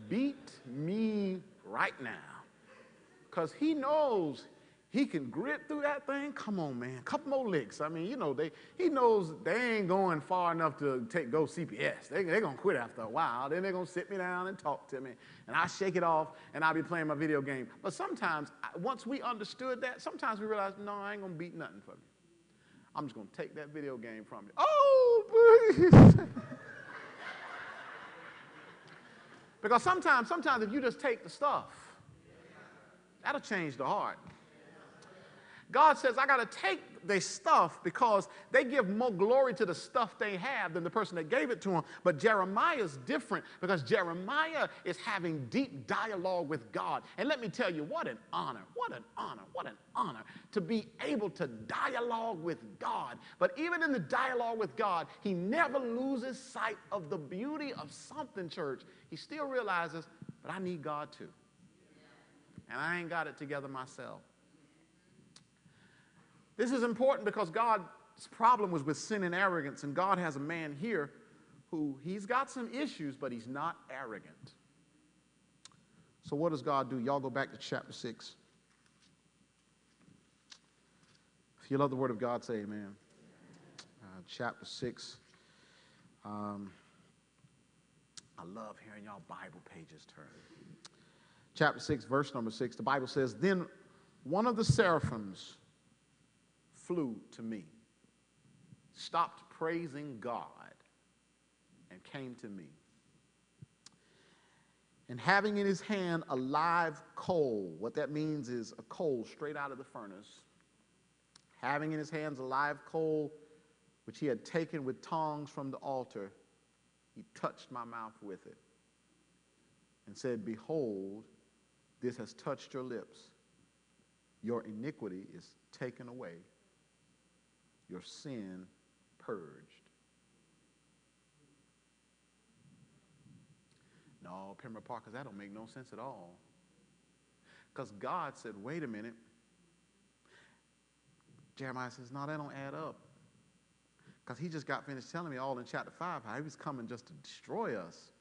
beat me right now. Because he knows he can grit through that thing. Come on, man. A couple more licks. I mean, you know, they he knows they ain't going far enough to take go CPS. They, they're gonna quit after a while. Then they're gonna sit me down and talk to me. And I shake it off and I'll be playing my video game. But sometimes, once we understood that, sometimes we realize, no, I ain't gonna beat nothing for me. I'm just gonna take that video game from you. Oh, please. because sometimes, sometimes if you just take the stuff, that'll change the heart. God says, I got to take their stuff because they give more glory to the stuff they have than the person that gave it to them. But Jeremiah is different because Jeremiah is having deep dialogue with God. And let me tell you, what an honor, what an honor, what an honor to be able to dialogue with God. But even in the dialogue with God, he never loses sight of the beauty of something, church. He still realizes, but I need God too. And I ain't got it together myself. This is important because God's problem was with sin and arrogance, and God has a man here who he's got some issues, but he's not arrogant. So, what does God do? Y'all go back to chapter 6. If you love the word of God, say amen. Uh, chapter 6. Um, I love hearing y'all Bible pages turn. Chapter 6, verse number 6, the Bible says, Then one of the seraphims flew to me, stopped praising God, and came to me. And having in his hand a live coal, what that means is a coal straight out of the furnace, having in his hands a live coal which he had taken with tongs from the altar, he touched my mouth with it and said, Behold, this has touched your lips. Your iniquity is taken away your sin purged. No, Pembroke Parker, that don't make no sense at all. Because God said, wait a minute. Jeremiah says, no, that don't add up. Because he just got finished telling me all in chapter 5 how he was coming just to destroy us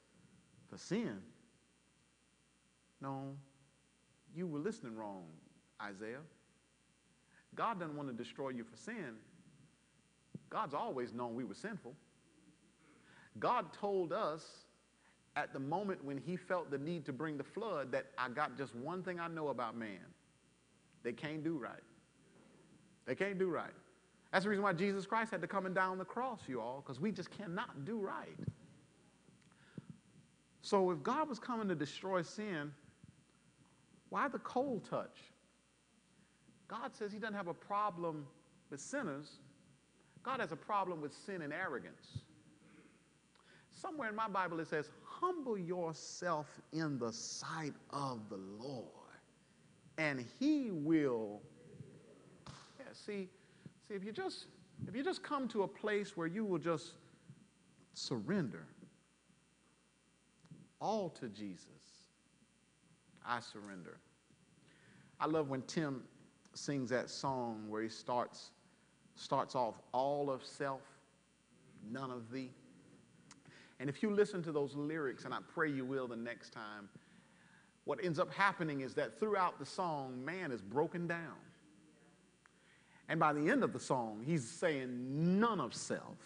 for sin. No, you were listening wrong, Isaiah. God doesn't want to destroy you for sin. God's always known we were sinful. God told us at the moment when he felt the need to bring the flood that I got just one thing I know about man. They can't do right. They can't do right. That's the reason why Jesus Christ had to come and die on the cross, you all, because we just cannot do right. So if God was coming to destroy sin, why the cold touch? God says he doesn't have a problem with sinners. God has a problem with sin and arrogance. Somewhere in my Bible it says, Humble yourself in the sight of the Lord, and he will. Yeah, see, see, if you just if you just come to a place where you will just surrender all to Jesus, I surrender. I love when Tim sings that song where he starts starts off all of self, none of thee. And if you listen to those lyrics, and I pray you will the next time, what ends up happening is that throughout the song, man is broken down. And by the end of the song, he's saying, none of self,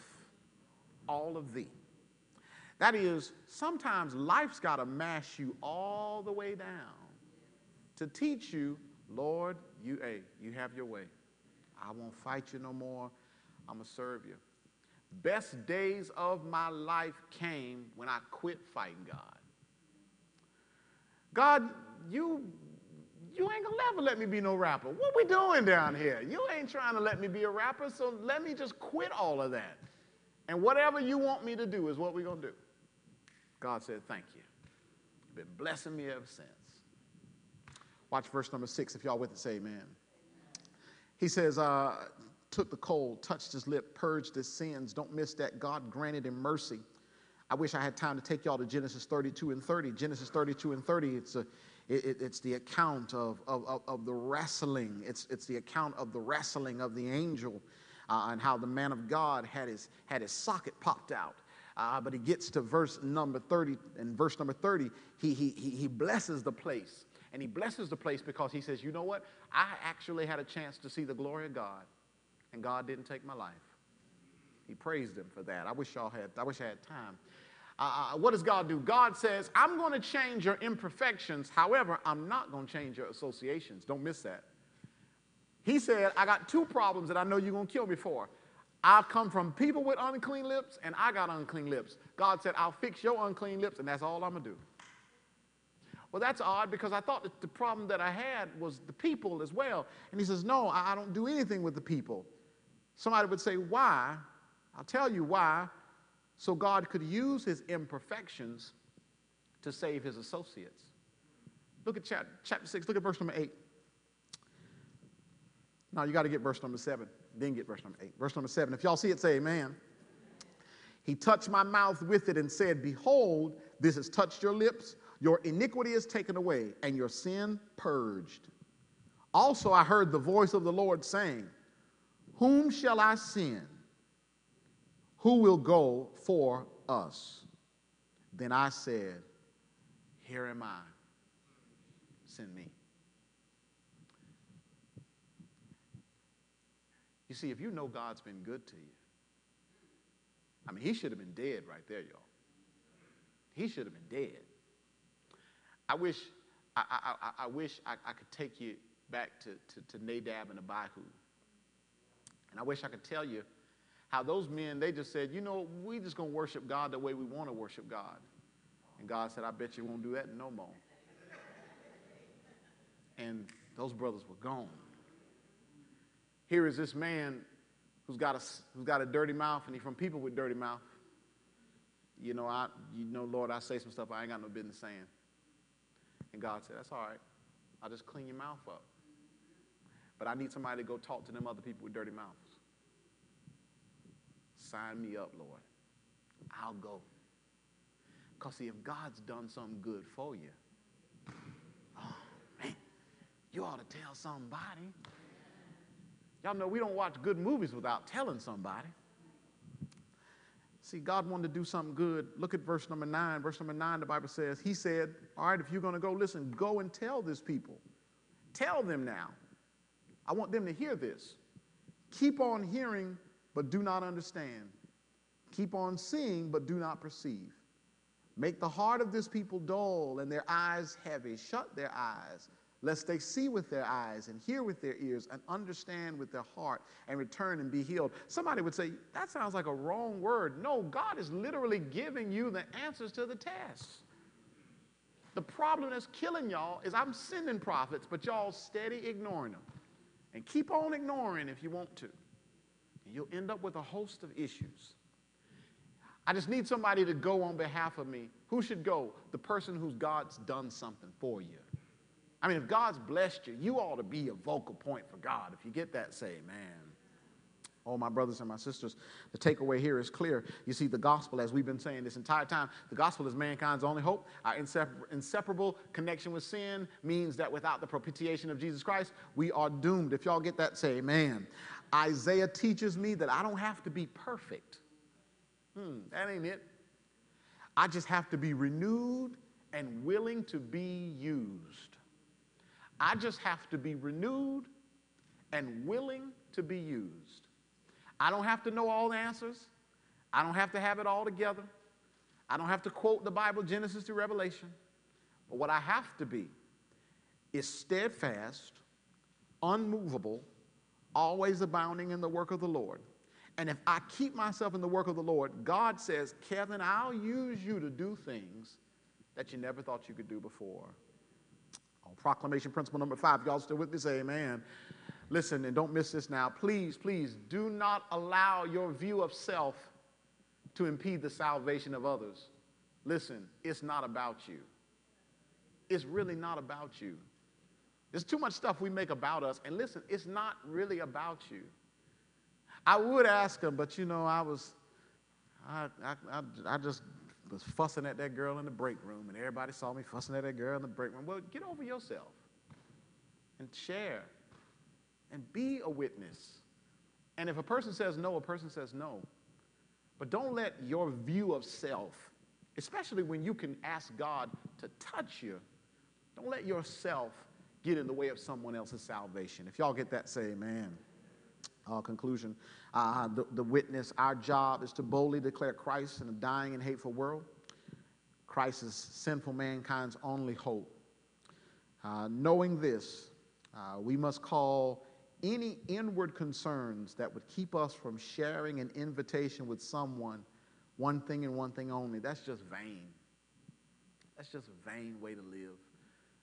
all of thee. That is, sometimes life's got to mash you all the way down to teach you, Lord, you, hey, you have your way. I won't fight you no more. I'm going to serve you. Best days of my life came when I quit fighting God. God, you, you ain't gonna never let me be no rapper. What we doing down here? You ain't trying to let me be a rapper, so let me just quit all of that. And whatever you want me to do is what we're gonna do. God said, Thank you. You've been blessing me ever since. Watch verse number six if y'all with it, say amen. He says, uh, took the coal, touched his lip, purged his sins. Don't miss that. God granted him mercy. I wish I had time to take y'all to Genesis 32 and 30. Genesis 32 and 30, it's, a, it, it's the account of, of, of, the wrestling. It's, it's the account of the wrestling of the angel uh, and how the man of God had his, had his socket popped out. Uh, but he gets to verse number 30, and verse number 30, he, he, he blesses the place And he blesses the place because he says, You know what? I actually had a chance to see the glory of God, and God didn't take my life. He praised him for that. I wish y'all had, I wish I had time. Uh, uh what does God do? God says, I'm going to change your imperfections. However, I'm not going to change your associations. Don't miss that. He said, I got two problems that I know you're going to kill me for. I've come from people with unclean lips, and I got unclean lips. God said, I'll fix your unclean lips, and that's all I'm going to do. Well, that's odd because I thought that the problem that I had was the people as well. And he says, No, I don't do anything with the people. Somebody would say, Why? I'll tell you why. So God could use his imperfections to save his associates. Look at chapter, chapter 6, look at verse number 8. Now you got to get verse number 7, then get verse number 8. Verse number 7. If y'all see it, say amen. He touched my mouth with it and said, Behold, this has touched your lips. Your iniquity is taken away, and your sin purged. Also, I heard the voice of the Lord saying, Whom shall I send? Who will go for us? Then I said, Here am I. Send me. You see, if you know God's been good to you, I mean, he should have been dead right there, y'all. He should have been dead. I wish I, I, I wish I, I, could take you back to, to, to Nadab and Abihu. And I wish I could tell you how those men, they just said, you know, we just going to worship God the way we want to worship God. And God said, I bet you won't do that no more. And those brothers were gone. Here is this man who's got a, who's got a dirty mouth, and he's from people with dirty mouth. You know, I, you know, Lord, I say some stuff I ain't got no business saying. And God said, That's all right. I'll just clean your mouth up. But I need somebody to go talk to them other people with dirty mouths. Sign me up, Lord. I'll go. Because, see, if God's done something good for you, oh, man, you ought to tell somebody. Y'all know we don't watch good movies without telling somebody. See, God wanted to do something good. Look at verse number nine. Verse number nine, the Bible says, He said, All right, if you're going to go, listen, go and tell this people. Tell them now. I want them to hear this. Keep on hearing but do not understand. Keep on seeing, but do not perceive. Make the heart of this people dull and their eyes heavy. Shut their eyes, lest they see with their eyes and hear with their ears and understand with their heart and return and be healed. Somebody would say, that sounds like a wrong word. No, God is literally giving you the answers to the tests. The problem that's killing y'all is I'm sending prophets, but y'all steady ignoring them. And keep on ignoring if you want to you'll end up with a host of issues. I just need somebody to go on behalf of me. Who should go? The person who's God's done something for you. I mean, if God's blessed you, you ought to be a vocal point for God. If you get that, say amen. Oh, my brothers and my sisters, the takeaway here is clear. You see, the gospel, as we've been saying this entire time, the gospel is mankind's only hope. Our inseparable connection with sin means that without the propitiation of Jesus Christ, we are doomed. If y'all get that, say amen. Isaiah teaches me that I don't have to be perfect. Hmm, that ain't it. I just have to be renewed and willing to be used. I just have to be renewed and willing to be used. I don't have to know all the answers. I don't have to have it all together. I don't have to quote the Bible, Genesis to Revelation. But what I have to be is steadfast, unmovable, always abounding in the work of the Lord. And if I keep myself in the work of the Lord, God says, Kevin, I'll use you to do things that you never thought you could do before. Proclamation principle number five. Y'all still with me? Say amen. Listen, and don't miss this now. Please, please do not allow your view of self to impede the salvation of others. Listen, it's not about you. It's really not about you. There's too much stuff we make about us. And listen, it's not really about you. I would ask him, but you know, I was, I, I, I, I just was fussing at that girl in the break room, and everybody saw me fussing at that girl in the break room. Well, get over yourself and share and be a witness. And if a person says no, a person says no. But don't let your view of self, especially when you can ask God to touch you, Don't let yourself get in the way of someone else's salvation. If y'all get that, say amen. Uh, conclusion uh, the, the witness, our job is to boldly declare Christ in a dying and hateful world. Christ is sinful mankind's only hope. Uh, knowing this, uh, we must call any inward concerns that would keep us from sharing an invitation with someone, one thing and one thing only. That's just vain. That's just a vain way to live.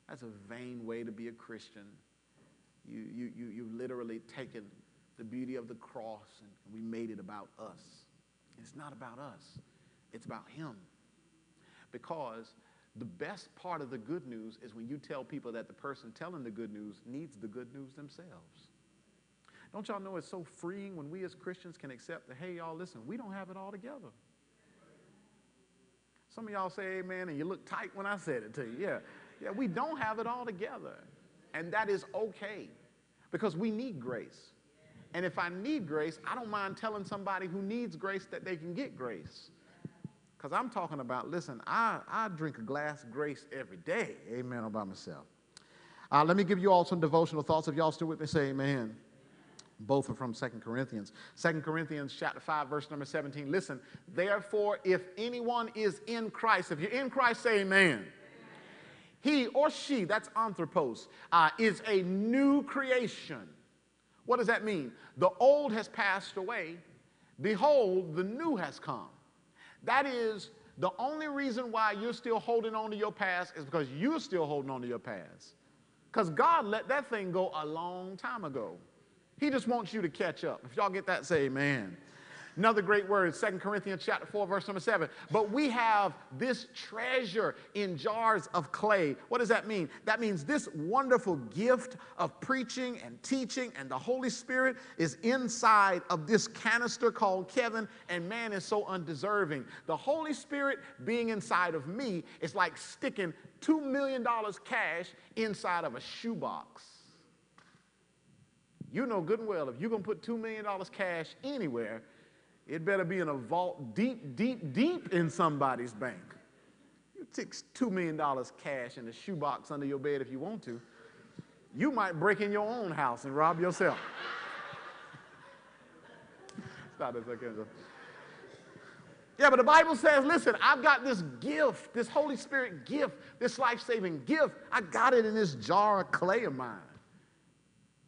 That's a vain way to be a Christian. You, you, you, you've literally taken the beauty of the cross and we made it about us. It's not about us, it's about Him. Because the best part of the good news is when you tell people that the person telling the good news needs the good news themselves. Don't y'all know it's so freeing when we as Christians can accept that, hey, y'all, listen, we don't have it all together. Some of y'all say amen, and you look tight when I said it to you. Yeah, yeah, we don't have it all together. And that is okay because we need grace. And if I need grace, I don't mind telling somebody who needs grace that they can get grace. Because I'm talking about, listen, I, I drink a glass of grace every day. Amen, all by myself. Uh, let me give you all some devotional thoughts. If y'all still with me, say amen. Both are from Second Corinthians. Second Corinthians chapter 5, verse number 17. Listen, therefore, if anyone is in Christ, if you're in Christ, say amen. amen. He or she, that's anthropos, uh, is a new creation. What does that mean? The old has passed away. Behold, the new has come. That is the only reason why you're still holding on to your past is because you're still holding on to your past. Because God let that thing go a long time ago. He just wants you to catch up. If y'all get that, say amen. Another great word, Second Corinthians chapter 4, verse number 7. But we have this treasure in jars of clay. What does that mean? That means this wonderful gift of preaching and teaching and the Holy Spirit is inside of this canister called Kevin, and man is so undeserving. The Holy Spirit being inside of me is like sticking $2 million cash inside of a shoebox. You know good and well if you're going to put $2 million cash anywhere, it better be in a vault deep, deep, deep in somebody's bank. You take $2 million cash in a shoebox under your bed if you want to. You might break in your own house and rob yourself. Stop it, second. Yeah, but the Bible says, listen, I've got this gift, this Holy Spirit gift, this life saving gift. I got it in this jar of clay of mine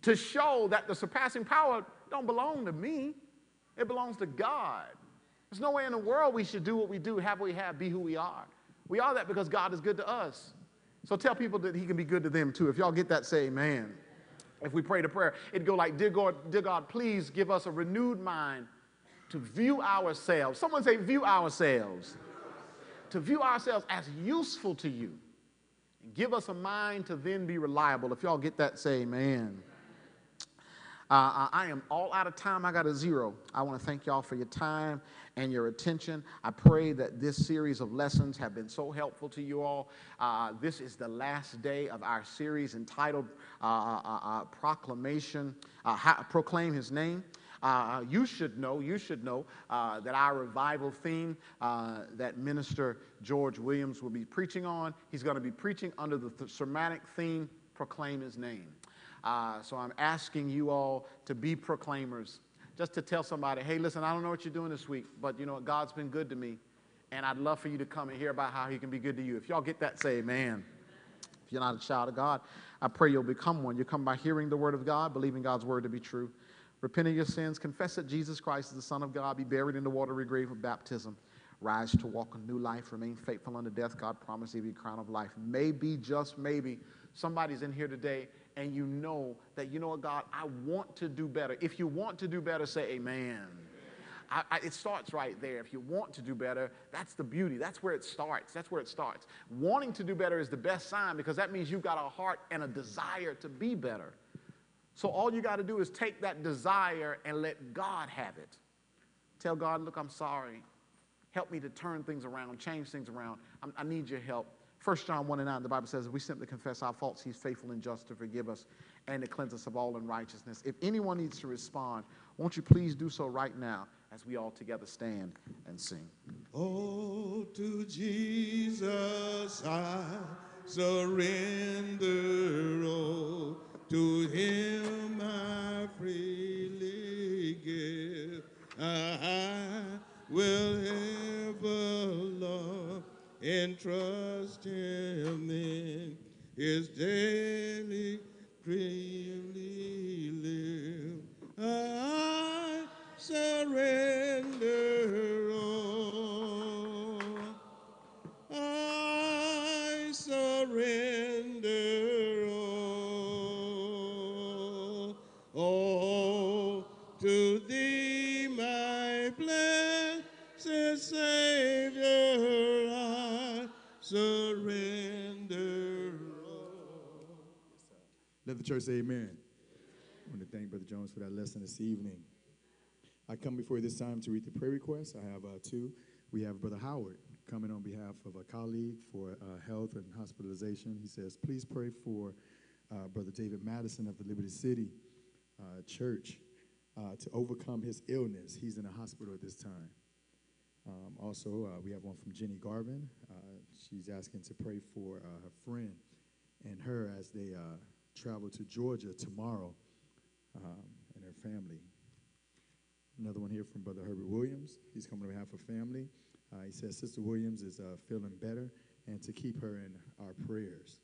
to show that the surpassing power don't belong to me. It belongs to God. There's no way in the world we should do what we do, have what we have, be who we are. We are that because God is good to us. So tell people that He can be good to them too. If y'all get that, say amen. If we pray the prayer, it'd go like, Dear God, dear God, please give us a renewed mind to view ourselves. Someone say, view ourselves. To view ourselves as useful to you. And give us a mind to then be reliable. If y'all get that, say amen. Uh, I am all out of time. I got a zero. I want to thank y'all for your time and your attention. I pray that this series of lessons have been so helpful to you all. Uh, this is the last day of our series entitled uh, uh, uh, uh Proclamation, Proclaim His Name. Uh, you should know, you should know uh, that our revival theme uh, that Minister George Williams will be preaching on, he's going to be preaching under the th- sermonic theme, Proclaim His Name. Uh, so I'm asking you all to be proclaimers, just to tell somebody, hey, listen, I don't know what you're doing this week, but you know what? God's been good to me. And I'd love for you to come and hear about how he can be good to you. If y'all get that, say amen. If you're not a child of God, I pray you'll become one. You come by hearing the word of God, believing God's word to be true. Repent of your sins, confess that Jesus Christ is the Son of God, be buried in the watery grave of baptism, rise to walk a new life, remain faithful unto death. God promised you a crown of life. Maybe, just maybe, somebody's in here today and you know that, you know what, God, I want to do better. If you want to do better, say amen. I, I, it starts right there. If you want to do better, that's the beauty. That's where it starts. That's where it starts. Wanting to do better is the best sign because that means you've got a heart and a desire to be better. So all you got to do is take that desire and let God have it. Tell God, look, I'm sorry. Help me to turn things around, change things around. I'm, I need your help. 1 John 1 and 9, the Bible says, if we simply confess our faults, he's faithful and just to forgive us and to cleanse us of all unrighteousness. If anyone needs to respond, won't you please do so right now as we all together stand and sing? Oh, to Jesus I surrender all. To him I freely give. I will and trust him in his daily freely live. I surrender Let the church say amen. I want to thank Brother Jones for that lesson this evening. I come before you this time to read the prayer requests. I have uh, two. We have Brother Howard coming on behalf of a colleague for uh, health and hospitalization. He says, please pray for uh, Brother David Madison of the Liberty City uh, Church uh, to overcome his illness. He's in a hospital at this time. Um, also, uh, we have one from Jenny Garvin. She's asking to pray for her friend and her as they travel to Georgia tomorrow um, and her family. Another one here from Brother Herbert Williams. He's coming on behalf of family. Uh, he says Sister Williams is uh, feeling better and to keep her in our prayers.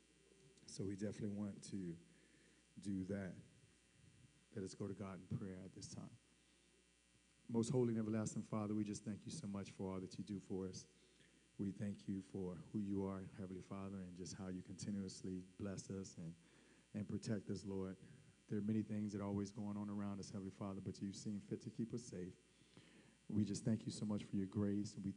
So we definitely want to do that. Let us go to God in prayer at this time. Most holy and everlasting Father, we just thank you so much for all that you do for us. We thank you for who you are, Heavenly Father, and just how you continuously bless us and, and protect us, Lord. There are many things that are always going on around us, Heavenly Father, but you've seen fit to keep us safe. We just thank you so much for your grace. We